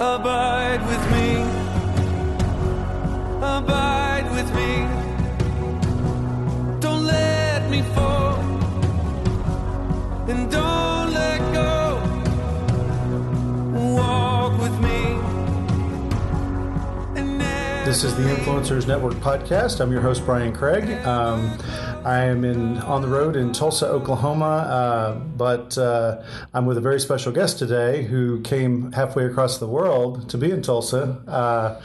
Abide with me. Abide with me. Don't let me fall. And don't let go. Walk with me. And This is the Influencers Network podcast. I'm your host Brian Craig. Um, I am in on the road in Tulsa, Oklahoma, uh, but uh, I'm with a very special guest today who came halfway across the world to be in Tulsa. Uh,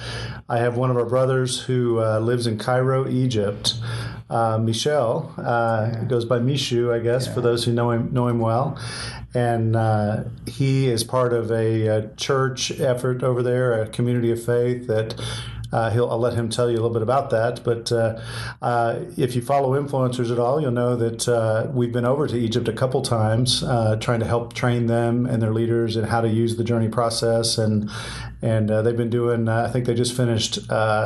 I have one of our brothers who uh, lives in Cairo, Egypt. Uh, Michel uh, he goes by Mishu, I guess, for those who know him know him well, and uh, he is part of a, a church effort over there, a community of faith that. Uh, he'll, I'll let him tell you a little bit about that. But uh, uh, if you follow influencers at all, you'll know that uh, we've been over to Egypt a couple times, trying to help train them and their leaders in how to use the journey process. And and uh, they've been doing. I think they just finished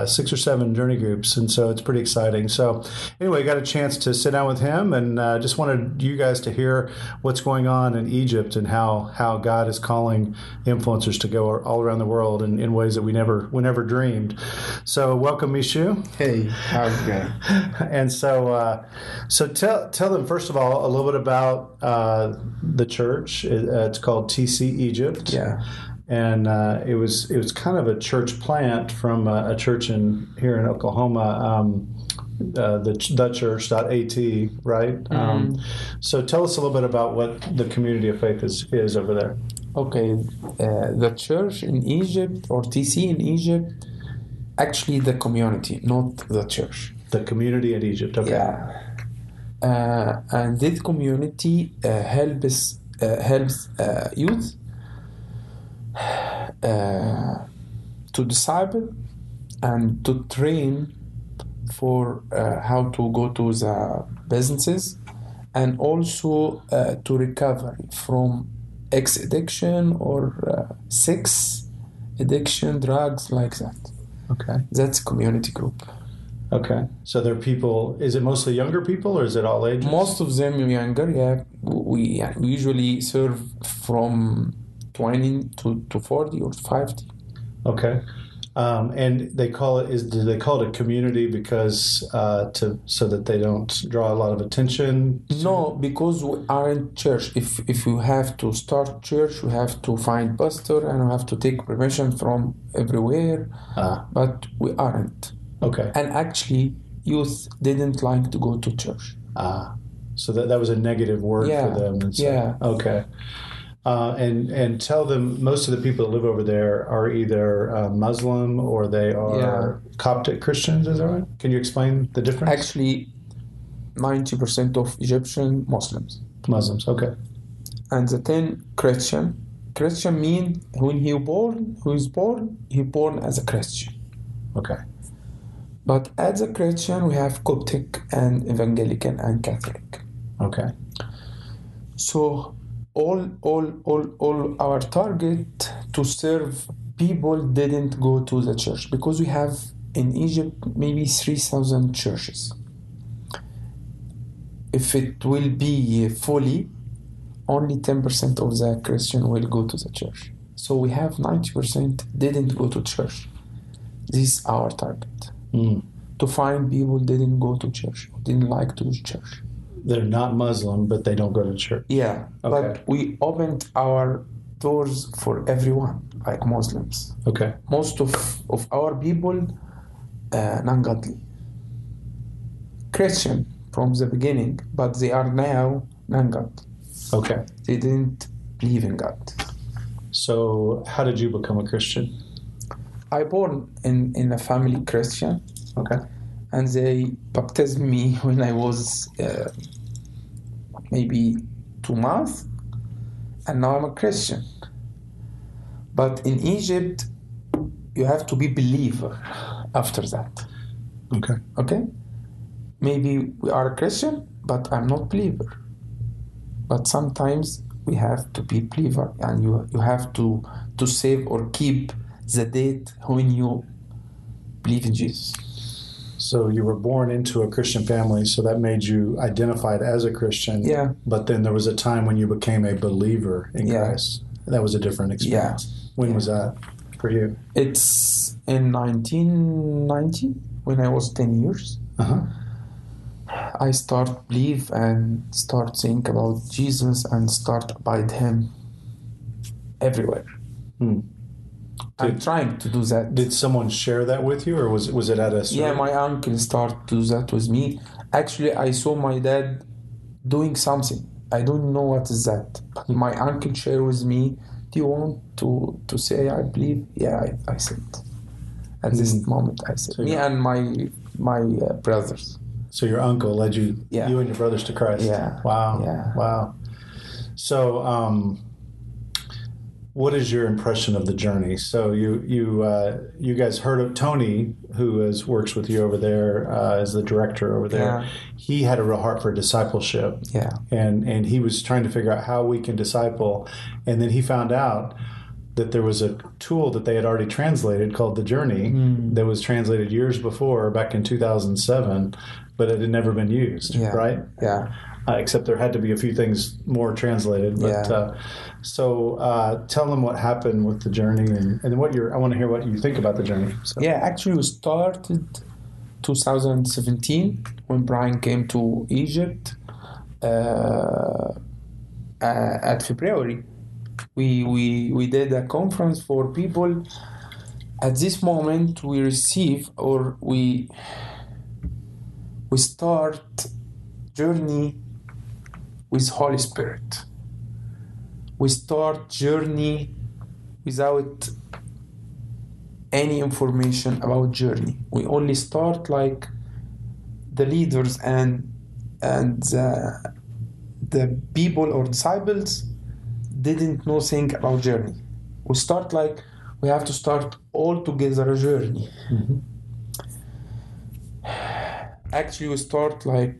six or seven journey groups, and so it's pretty exciting. So anyway, got a chance to sit down with him, and just wanted you guys to hear what's going on in Egypt and how how God is calling influencers to go all around the world in, in ways that we never we never dreamed. So welcome, Mishu. Hey, how's it going? And so, uh, so tell tell them first of all a little bit about uh, the church. It, uh, it's called TC Egypt. Yeah. And uh, it was it was kind of a church plant from a, a church in here in Oklahoma. Um, uh, the the church.at, right? Um, so tell us a little bit about what the community of faith is, is over there. Okay, uh, the church in Egypt or TC in Egypt, actually the community, not the church. The community in Egypt. Okay. Yeah. Uh, and this community uh, helps uh, helps uh, youth uh, to disciple and to train for uh, how to go to the businesses and also uh, to recover from ex addiction or uh, sex addiction, drugs like that. Okay. That's community group. Okay. So there are people. Is it mostly younger people, or is it all ages? Most of them younger. Yeah, we, yeah, we usually serve from twenty to, to forty or fifty. Okay. Um, and they call it is do they call it a community because uh, to so that they don't draw a lot of attention? No, because we aren't church. If if you have to start church, you have to find pastor and you have to take permission from everywhere. Ah. But we aren't. Okay. And actually, youth didn't like to go to church. Ah. So that that was a negative word Yeah. for them. And so, Yeah. Okay. Uh, and and tell them most of the people that live over there are either uh, Muslim or they are Coptic Christians. Is that right? Can you explain the difference? Actually, ninety percent of Egyptian Muslims. Muslims. Okay. and the ten Christian. Christian mean when he born, who is born, he born as a Christian. Okay. But as a Christian, we have Coptic and Evangelical and Catholic. Okay. So all, all, all, all our target to serve people didn't go to the church because we have in Egypt maybe three thousand churches. If it will be fully, only ten percent of the Christian will go to the church. So we have ninety percent didn't go to church. This is our target. Mm. To find people didn't go to church, didn't like to church. They're not Muslim, but they don't go to church. Yeah, Okay. but we opened our doors for everyone, like Muslims. Okay. Most of, of our people, uh, non-godly, Christian from the beginning, but they are now non-God. Okay. They didn't believe in God. So, how did you become a Christian? I born in, in a family Christian, Okay. and they baptized me when I was uh, maybe two months, and now I'm a Christian. But in Egypt, you have to be believer after that. Okay. Okay? Maybe we are a Christian, but I'm not believer. But sometimes we have to be believer, and you you have to to save or keep the date when you believe in Jesus. So you were born into a Christian family, so that made you identified as a Christian. Yeah. But then there was a time when you became a believer in Yeah. Christ. That was a different experience. Yeah. When was that? for you? It's in 1990 when I was 10 years. Uh-huh. I start believe and start think about Jesus and start abide Him everywhere. Hmm. I'm trying to do that. Did someone share that with you, or was was it at a? yeah, my uncle start to do that with me. Actually, I saw my dad doing something. I don't know what is that. But my uncle share with me. Do you want to to say I believe? Yeah, I, I said. At this Mm. moment, I said. So me and my my uh, brothers. So your uncle led you, Yeah. you and your brothers to Christ. Yeah. Wow. Yeah. Wow. So, um, what is your impression of the journey? So you you uh, you guys heard of Tony, who is works with you over there uh, as the director over there. Yeah. He had a real heart for discipleship, Yeah. and and he was trying to figure out how we can disciple, and then he found out that there was a tool that they had already translated called the Journey Hmm. that was translated years before, back in 2007, but it had never been used, Yeah. right? Yeah. Uh, except there had to be a few things more translated. But Yeah. uh, so uh, tell them what happened with the journey, and, and what you're. I want to hear what you think about the journey. So, Yeah, actually, we started 2017 when Brian came to Egypt uh, uh, at February. We, we, we did a conference for people. At this moment, we receive or we we start journey with Holy Spirit. We start journey without any information about journey. We only start like the leaders and and the, the people or disciples didn't know thing about journey. We start like we have to start all together a journey. Mm-hmm. Actually, we start like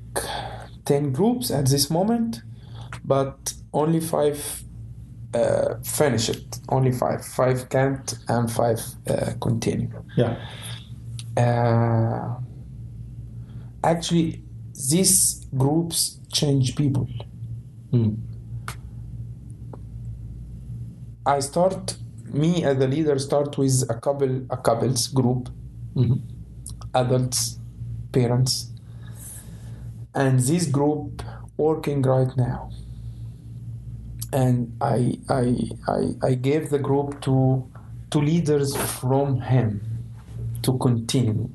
ten groups at this moment, but only five uh, finish it. Only five. Five can't and five uh, continue. yeah, Uh, actually, these groups change people. Hmm. I start me as a leader start with a couple a couples group, Mhm. adults, parents, and this group working right now. And I I I, I gave the group to to leaders from him to continue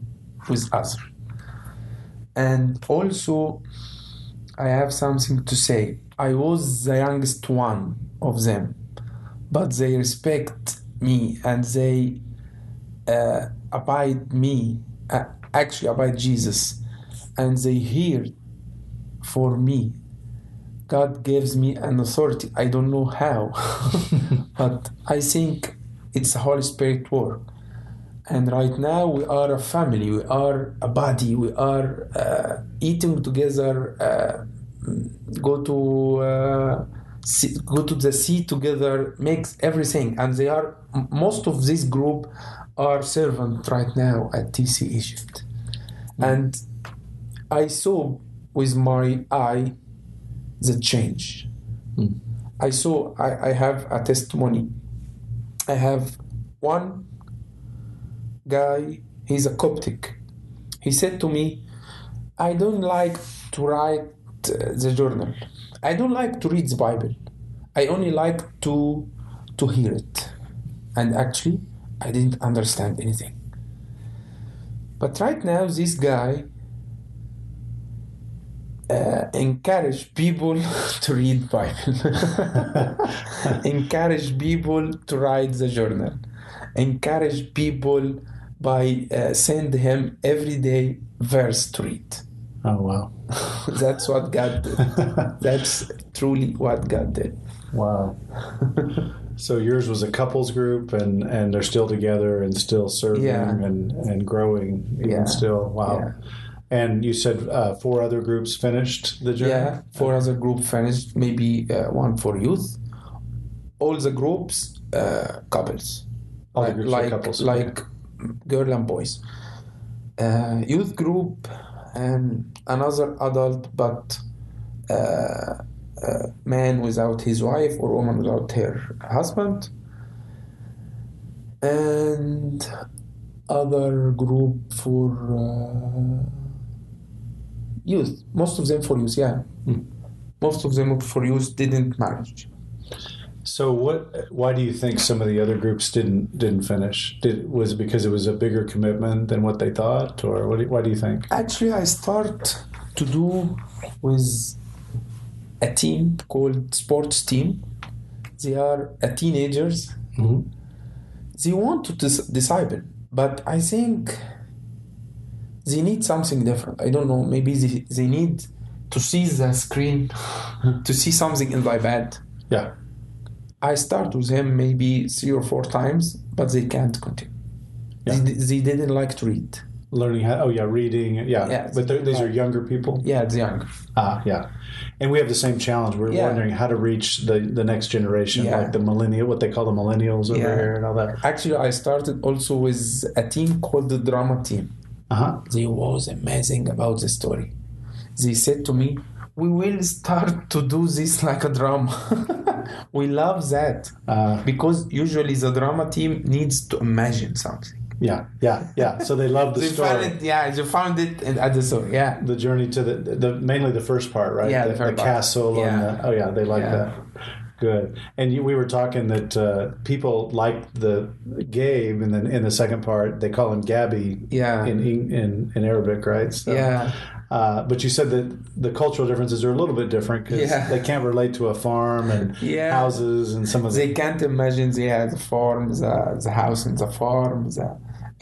with us. And also I have something to say. I was the youngest one of them, but they respect me and they uh, abide me, uh, actually abide Jesus, and they hear for me. God gives me an authority. I don't know how, but I think it's the Holy Spirit work. And right now we are a family, we are a body, we are uh, eating together, uh, go to uh, sea, go to the sea together, makes everything. And they are most of this group are servant right now at TC Egypt, and I saw with my eye the change. I saw I, I have a testimony. I have one guy, he's a Coptic. He said to me, I don't like to write uh, the journal. I don't like to read the Bible. I only like to to hear it. And actually, I didn't understand anything. But right now, this guy uh, encourage people to read Bible, encourage people to write the journal, encourage people by uh, send him every day verse to read. Oh wow, That's what God did. That's truly what God did. wow. so yours was a couples group, and and they're still together and still serving Yeah. and and growing even Yeah. still. Wow. Yeah. And you said uh, four other groups finished the journey. Yeah, four other groups finished, maybe uh, one for youth. All the groups, uh, couples. All the like groups are like, couples, like girl and boys. Uh, youth group and another adult, but uh, uh, man without his wife or woman without her husband. and other group for youth. Most of them for youth, yeah. Most of them for youth didn't manage. So what? Why do you think some of the other groups didn't didn't finish? Did was it because it was a bigger commitment than what they thought, or what? Do, why do you think? Actually, I start to do with a team called sports team. They are a teenagers. Mhm. They want to dis- disciple, but I think they need something different. I don't know. Maybe they, they need to see the screen, to see something in the iPad. Yeah, I start with him maybe three or four times, but they can't continue. Yeah. They, they didn't like to read. learning how. Oh yeah, reading. Yeah, Yeah, but these are younger people. Yeah, it's young. Ah, yeah, and we have the same challenge. We're Yeah. wondering how to reach the the next generation, like the millennial, what they call the millennials over here, and all that. Actually, I started also with a team called the drama team. Uh huh. They was amazing about the story. They said to me, "We will start to do this like a drama." we love that Uh, because usually the drama team needs to imagine something. yeah, yeah, yeah. So they love the they story. found it, yeah. They found it at the story, yeah. the journey to the, the mainly the first part, right? Yeah, the, the the castle. Yeah. And the, oh yeah, they like Yeah. that. Good. And you, we were talking that uh, people like the Gabe, and then in the second part they call him Gabby. Yeah. In in in, in Arabic, right? So, Yeah. Uh, but you said that the cultural differences are a little bit different because Yeah. they can't relate to a farm and Yeah. houses and some of the They can't imagine they had the farm, the, the house and the farm, the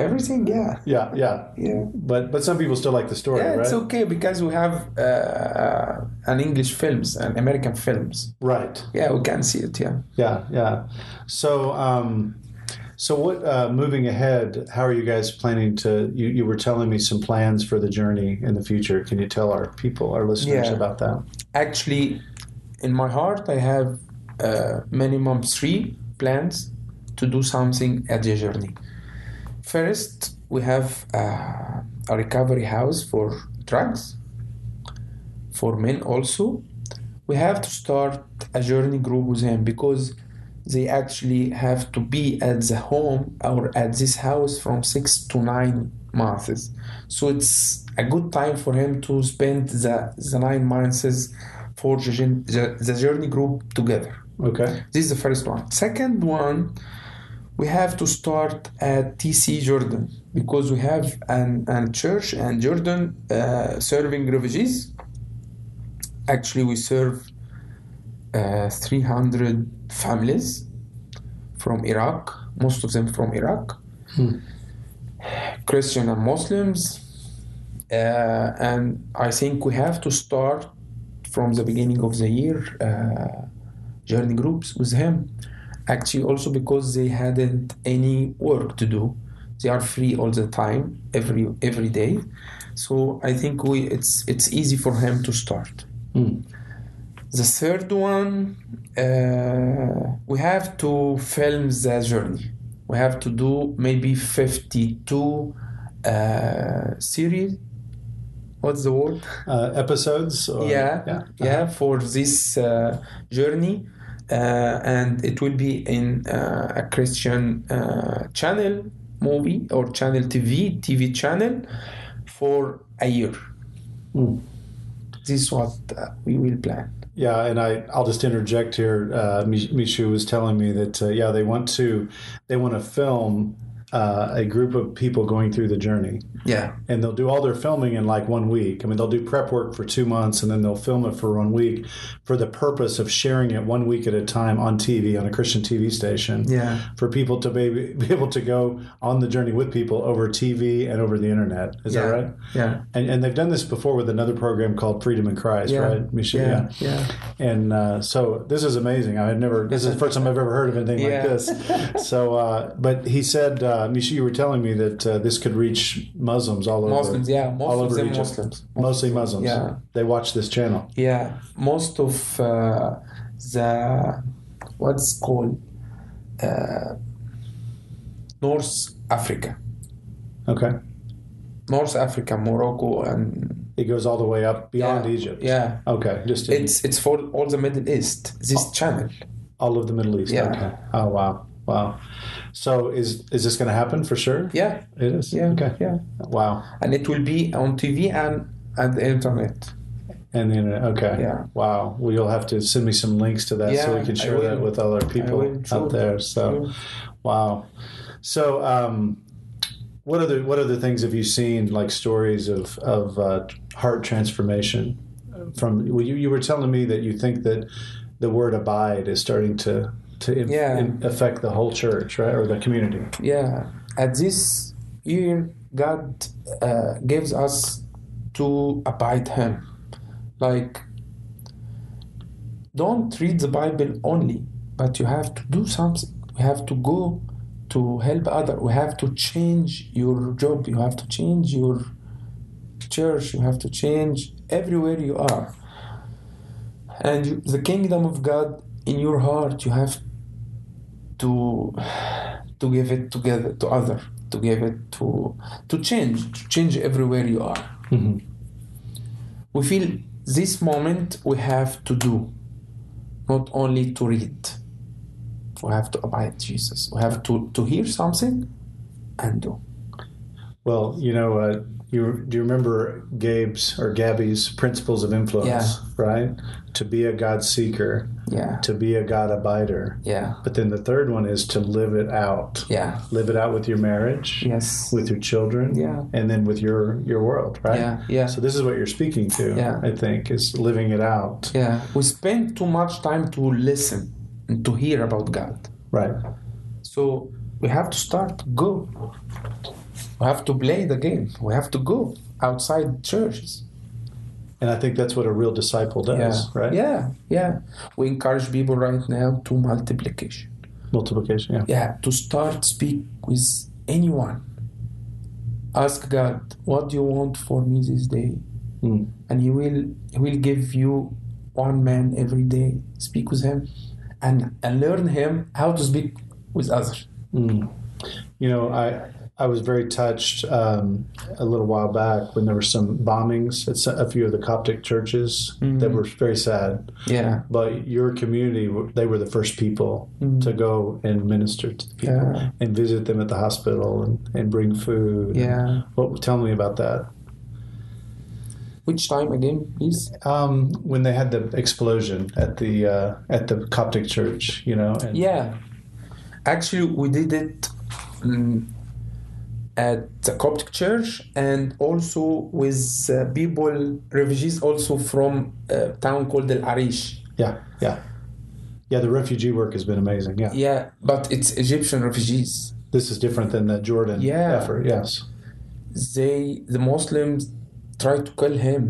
everything. Yeah, yeah yeah. yeah. But but some people still like the story, Yeah, right? it's okay because we have uh, an English films and American films. Right. Yeah, we can see it. Yeah. Yeah, yeah. So, um, so what? Uh, moving ahead, how are you guys planning to? You, you were telling me some plans for the journey in the future. Can you tell our people, our listeners, Yeah. about that? Actually, in my heart, I have uh, minimum three plans to do something at the journey. First, we have uh, a recovery house for drugs, for men also. We have to start a journey group with them because they actually have to be at the home or at this house from six to nine months. So it's a good time for him to spend the, the nine months for the, the, the journey group together. Okay. This is the first one. Second one, we have to start at TC Jordan because we have an, an church and Jordan uh, serving refugees. Actually, we serve uh, 300 families from Iraq, most of them from Iraq, Christian and Muslims. Uh, and I think we have to start from the beginning of the year uh, journey groups with him. Actually, also because they hadn't any work to do, they are free all the time, every every day. So I think we it's it's easy for him to start. Hmm. The third one, uh, we have to film the journey. We have to do maybe 52 uh, series. What's the word? Uh, episodes. Or, yeah, Yeah. yeah, for this uh, journey. Uh, and it will be in uh, a Christian uh, channel movie or channel TV, TV channel for a year. Hmm. This is what uh, we will plan. Yeah, and I I'll just interject here. Uh, Mi- Mishu was telling me that uh, yeah they want to they want to film uh, a group of people going through the journey. Yeah. and they'll do all their filming in like one week. I mean, they'll do prep work for two months and then they'll film it for one week for the purpose of sharing it one week at a time on TV, on a Christian TV station. Yeah. For people to be, be able to go on the journey with people over TV and over the internet. Is yeah. that right? Yeah. And, and they've done this before with another program called Freedom in Christ, Yeah. right? Michel? Yeah. Yeah. And uh, so this is amazing. I had never, this is the first time I've ever heard of anything Yeah. like this. So, uh, but he said, uh, Misha, you were telling me that uh, this could reach Muslims all over. Muslims, yeah. Most all of over them Egypt. Muslims. Mostly Muslims. Yeah. They watch this channel. Yeah. Most of uh, the what's called uh, North Africa, Okay. North Africa, Morocco, and It goes all the way up beyond yeah, Egypt. Yeah. Okay. Just in It's it's for all the Middle East. This channel. all of the Middle East. Yeah. Okay. Oh wow. Wow. So is is this going to happen for sure? Yeah, It is. yeah, Okay. yeah. Wow. And it will be on TV and and the internet. And the internet. Okay. Yeah. Wow. Well, you'll have to send me some links to that so we can share that with other people out there. So, Sure. wow. So, um, what other what other things have you seen like stories of of uh, heart transformation from? Well, you you were telling me that you think that the word abide is starting to to in, Yeah. in- affect the whole church, right, or the community. Yeah, at this year, God uh, gives us to abide Him. Like, don't read the Bible only, but you have to do something. You have to go to help other. We have to change your job. You have to change your church. You have to change everywhere you are. And you, the kingdom of God in your heart, you have to to give it together to other to give it to to change to change everywhere you are. Mhm. we feel this moment we have to do not only to read. We have to abide jesus. We have to to hear something and do Well, you know, uh, you do you remember Gabe's or Gabby's principles of influence, Yeah. right? To be a God seeker, yeah to be a God abider. yeah But then the third one is to live it out. yeah Live it out with your marriage, yes with your children, Yeah. and then with your your world, right? yeah yeah So this is what you're speaking to, Yeah. I think, is living it out. yeah we spend too much time to listen and to hear about god Right. So we have to start go. We have to play the game. We have to go outside churches. And I think that's what a real disciple does, yeah. right? Yeah, yeah. We encourage people right now to multiplication. Multiplication, yeah. Yeah, to start speak with anyone. Ask God, what do you want for me this day? Mm. And He will He will give you one man every day. Speak with him and, and learn him how to speak with others. Mm. You know, I I was very touched um, a little while back when there were some bombings at a few of the Coptic churches that were very sad. Yeah. But your community, they were the first people to go and minister to the people Yeah. and visit them at the hospital and, and bring food. Yeah. What, tell me about that. Which time again, please? Um, when they had the explosion at the uh, at the Coptic church, you know. And, Yeah, actually, we did it mm, at the Coptic church and also with uh, people, refugees, also from a town called El Arish. yeah, yeah, yeah. The refugee work has been amazing. Yeah. Yeah, but it's Egyptian refugees. This is different than the Jordan Yeah. effort. Yes. They, the Muslims, try to kill him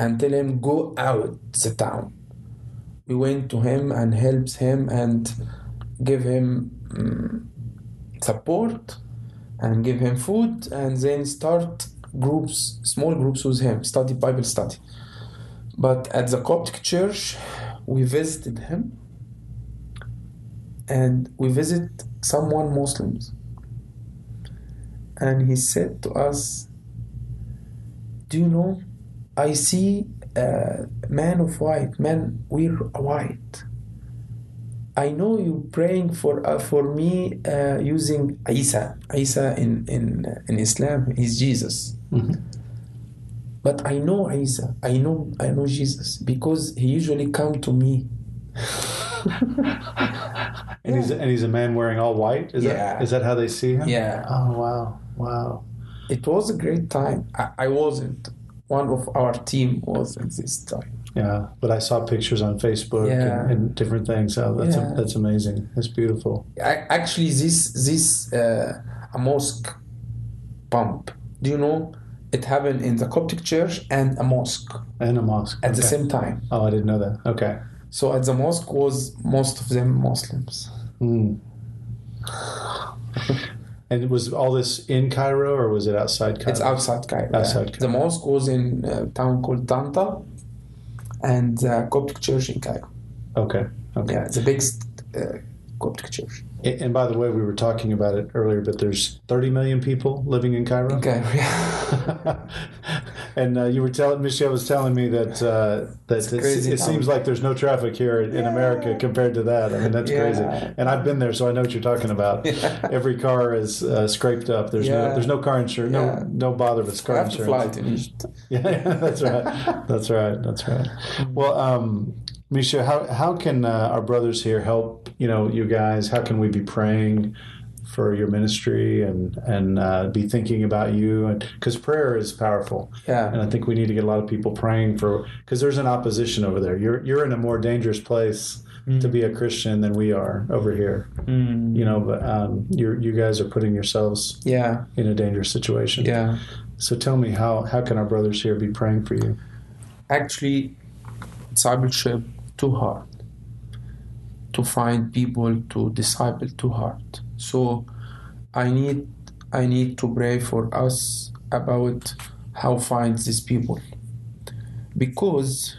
and tell him go out the town. We went to him and helped him and give him mm, support and give him food and then start groups, small groups with him, study Bible study. But at the Coptic church, we visited him and we visit someone Muslims. And he said to us, Do you know, I see a man of white, man wear white. I know you praying for uh, for me uh, using Isa. Isa in in in Islam is Jesus. But I know Isa. I know I know Jesus because he usually come to me. And he's and he's a man wearing all white. Is Yeah. that is that how they see him? Yeah. Oh wow, wow. It was a great time. I, I wasn't. One of our team was at this time. Yeah, but I saw pictures on Facebook Yeah. and, and different things. Oh, that's Yeah. that's amazing. That's beautiful. I, actually, this this uh, a mosque pump. Do you know? It happened in the Coptic church and a mosque And a mosque at the same time. Oh, I didn't know that. Okay. So at the mosque was most of them Muslims. Mm. and was all this in Cairo or was it outside Cairo? It's outside Cairo. Outside yeah. The mosque was in a town called Tanta, and the Coptic church in Cairo. Okay. Okay. Yeah, the biggest uh, Coptic church. And and by the way, we were talking about it earlier, but there's 30 million people living in Cairo. In Cairo. Yeah. and uh, you were telling Michel was telling me that uh, that it's crazy it seems like there's no traffic here in America compared to that. I mean, that's Yeah. crazy. And I've been there, so I know what you're talking about. Every car is uh, scraped up. There's no Yeah. there's no car insurance. Yeah. No no bother with I car have to fly insurance. to Yeah, yeah, that's right. That's right. That's right. Well, um, Misha, how how can uh, our brothers here help? You know, you guys. How can we be praying for your ministry and and uh, be thinking about you? And because prayer is powerful, yeah and I think we need to get a lot of people praying for because there's an opposition over there. You're you're in a more dangerous place to be a Christian than we are over here. Mm. You know, but um, you you guys are putting yourselves Yeah. in a dangerous situation. Yeah. So tell me how how can our brothers here be praying for you? Actually, discipleship too hard. To find people to disciple to heart. So I need I need to pray for us about how find these people. Because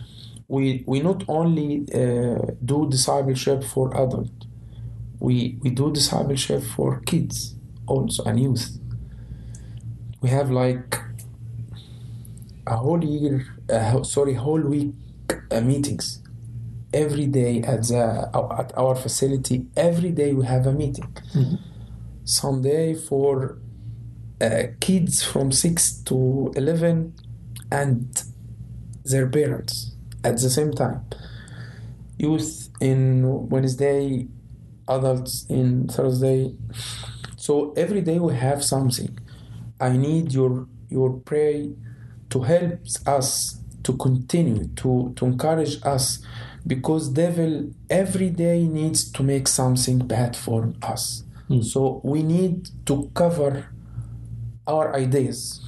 we we not only uh, do discipleship for adult, we we do discipleship for kids also and youth. We have like a whole year, uh, sorry, whole week uh, meetings every day at the at our facility. Every day we have a meeting. Sunday for uh, kids from six to eleven and their parents at the same time. Youth in Wednesday, adults in Thursday. So every day we have something. I need your your prayer to help us to continue to to encourage us because devil every day needs to make something bad for us. So we need to cover our ideas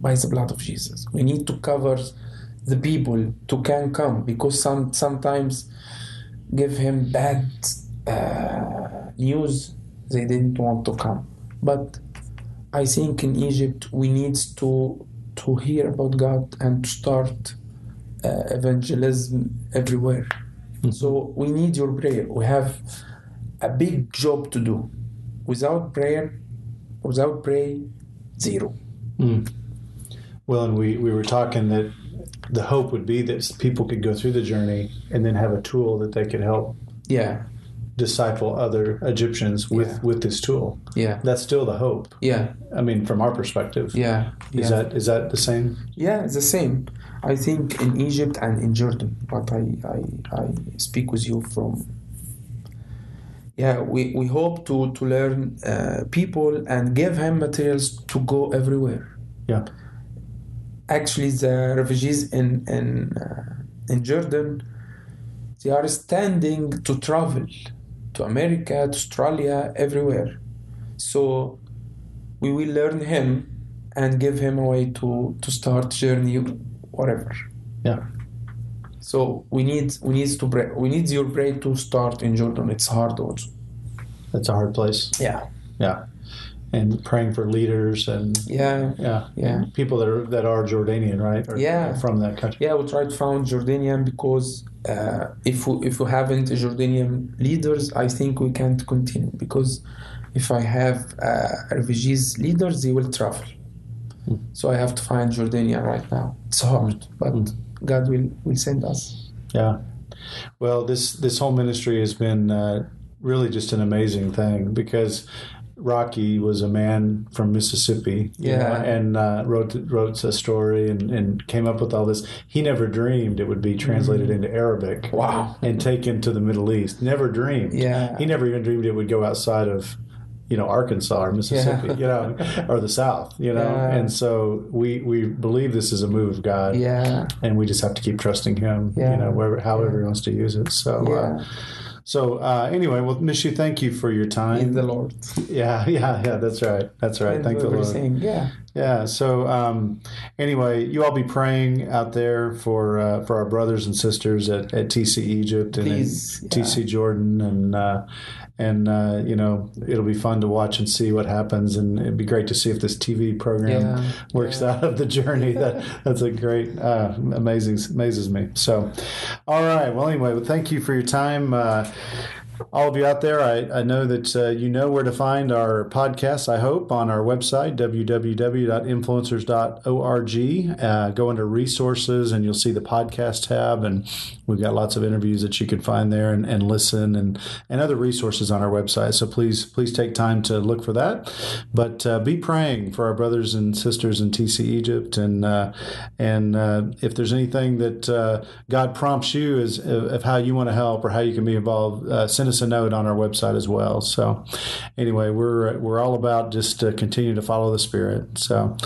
by the blood of jesus. We need to cover the people to can come because some sometimes give him bad uh, news they didn't want to come. But i think in egypt we need to to hear about god and to start Uh, evangelism everywhere mm-hmm. so we need your prayer we have a big job to do without prayer without prayer zero mm. Well, and we, we were talking that the hope would be that people could go through the journey and then have a tool that they could help yeah disciple other Egyptians with, Yeah. with this tool. yeah That's still the hope. yeah I mean, from our perspective. yeah Is yeah. that is that the same? Yeah, it's the same. I think in Egypt and in Jordan, but I, I, I speak with you from. Yeah, we, we hope to, to learn uh, people and give him materials to go everywhere. Yeah. Actually, the refugees in in uh, in Jordan, they are standing to travel to America, to Australia, everywhere. So we will learn him and give him a way to to start journey whatever Yeah. so we need we need to pray we need your prayer to start in jordan it's hard also That's a hard place. yeah Yeah. And praying for leaders and yeah yeah, Yeah. people that are that are Jordanian, right? Or Yeah. from that country. yeah we try to found jordanian because uh, if we if we haven't jordanian leaders i think we can't continue because if i have uh, refugees leaders they will travel so i have to find jordanian right now it's hard but god will will send us Yeah. Well, this this whole ministry has been uh, really just an amazing thing because Rocky was a man from Mississippi, you Yeah. know, and uh, wrote wrote a story and, and came up with all this. He never dreamed it would be translated into Arabic. Wow. And taken to the Middle East. Never dreamed. Yeah. He never even dreamed it would go outside of, you know, Arkansas or Mississippi, Yeah. you know, or the South, you know. Yeah. And so we we believe this is a move of God yeah and we just have to keep trusting him Yeah. you know wherever however he wants to use it so uh, so uh, anyway well Mishu thank you for your time. in the lord yeah yeah yeah that's right that's right And thank the lord everything. yeah yeah so um, anyway you all be praying out there for uh, for our brothers and sisters at, at TC Egypt and Please, yeah. TC Jordan and uh, and uh, you know it'll be fun to watch and see what happens. And it'd be great to see if this TV program Yeah, works out of the journey. That that's a great uh, amazing amazes me. So all right. Well anyway well, thank you for your time. Uh, all of you out there, I, I know that uh, you know where to find our podcasts, I hope, on our website, www.influencers.org. Uh, go into resources and you'll see the podcast tab, and we've got lots of interviews that you can find there and, and listen and, and other resources on our website. So please, please take time to look for that. But uh, be praying for our brothers and sisters in TC Egypt. And, uh, and uh, if there's anything that uh, God prompts you as, of how you want to help or how you can be involved, uh, send us a note on our website as well. So, anyway, we're we're all about just to continue to follow the Spirit. So,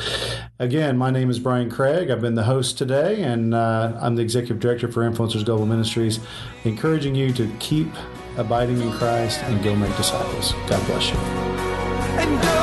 again, my name is Brian Craig. I've been the host today, and uh, I'm the executive director for Influencers Global Ministries, encouraging you to keep abiding in Christ and go make disciples. God bless you.